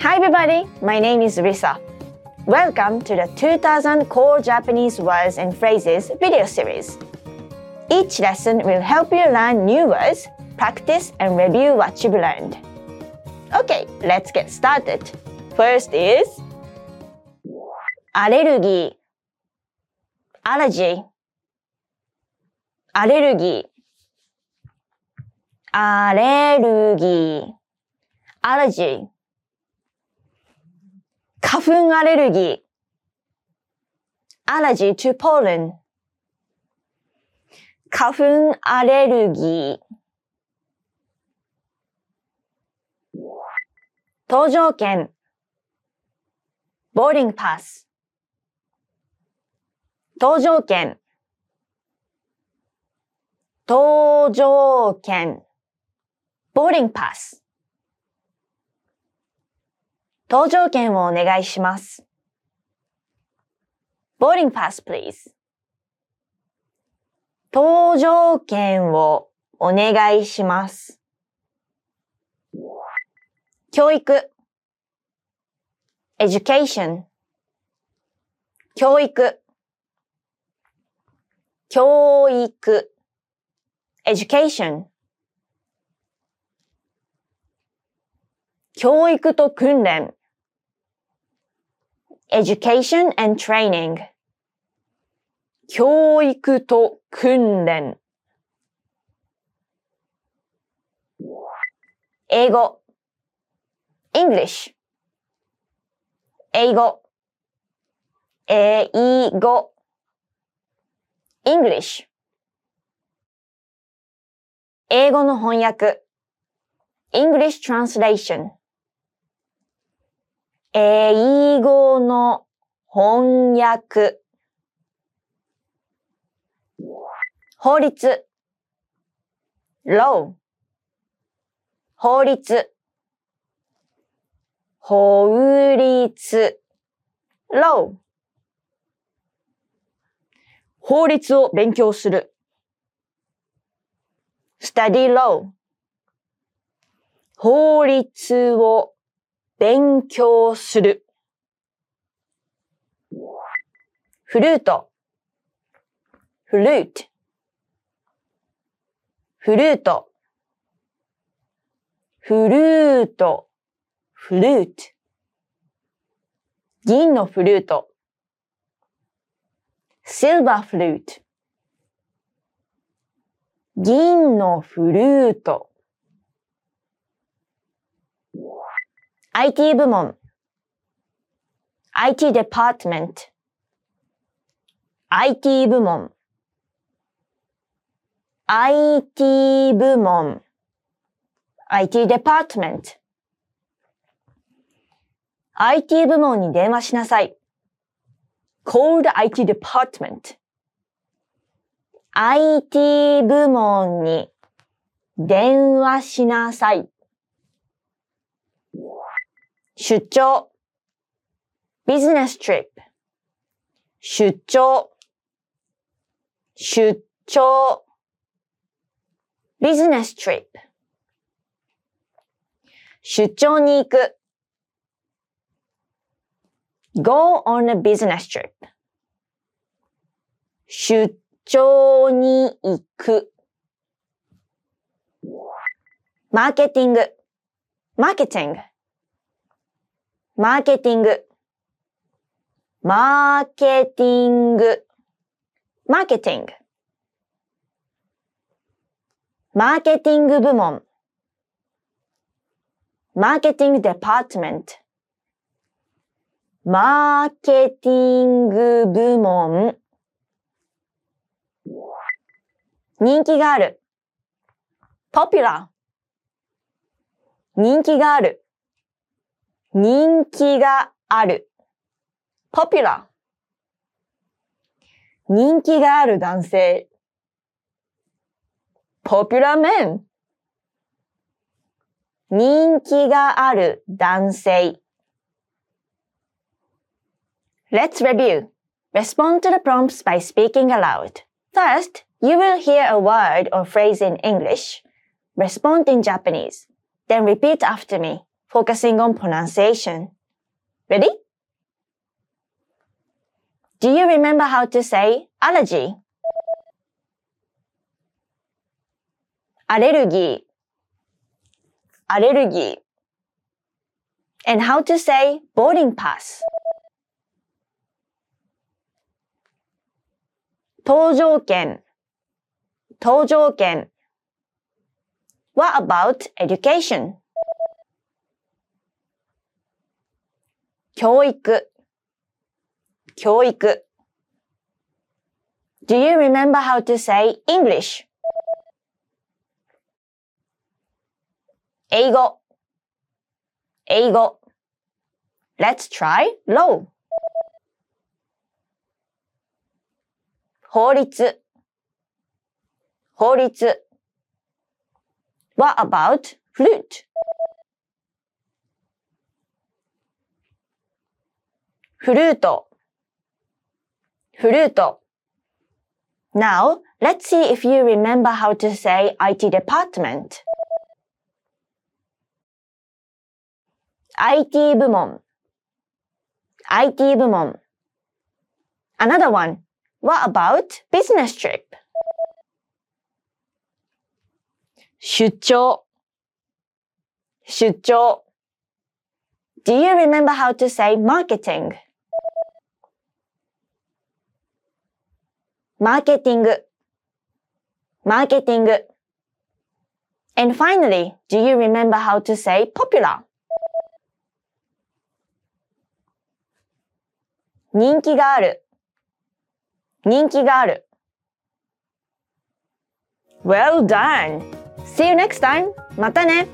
Hi everybody, my name is Risa. Welcome to the 2000 Core Japanese Words and Phrases video series. Each lesson will help you learn new words, practice and review what you've learned. Okay, let's get started. First is allergy, allergy, allergy, allergy, allergy. 花粉アレルギー。アレジー to ポーラン。花粉アレルギー。登場券。ボー。券。搭乗券。ボーリングパス。搭乗券をお願いします。boarding pass please 搭乗券をお願いします。教育 education 教育教育 education 教育と訓練 education and training 教育と訓練英語 English 英語英語 English 英語の翻訳 English translation 英語の翻訳。法律。law 法律。法律。law 法律を勉強する。study law 法律を勉強する。フルート。フルート。フルート。フルート。フルート。銀のフルート。silver flute。銀のフルート。IT 部門 IT department IT 部門 IT 部門 IT department IT 部門に電話しなさい Call the IT department IT 部門に電話しなさい出張 business trip 出張出張 business trip 出張に行く go on a business trip 出張に行くマーケティングマーケティングマーケティング。マーケティング。マーケティング。マーケティング部門。マーケティングデパートメント。マーケティング部門。人気がある。popular。人気がある。人気がある。popular 人気がある男性。popular man 人気がある男性。Let's review. Respond to the prompts by speaking aloud. First, you will hear a word or phrase in English. Respond in Japanese. Then repeat after me. focusing on pronunciation. Ready? Do you remember how to say allergy? アレルギーアレルギー and how to say boarding pass 搭乗券搭乗券 What about education? 教育教育 Do you remember how to say English? 英語英語 Let's try law 法律法律 What about flute? フルートフルート Now, let's see if you remember how to say IT department. IT 部門 IT 部門 Another one. What about business trip? 出張出張 Do you remember how to say marketing? マーケティングマーケティング And finally, do you remember how to say popular? 人気がある人気がある Well done! See you next time! またね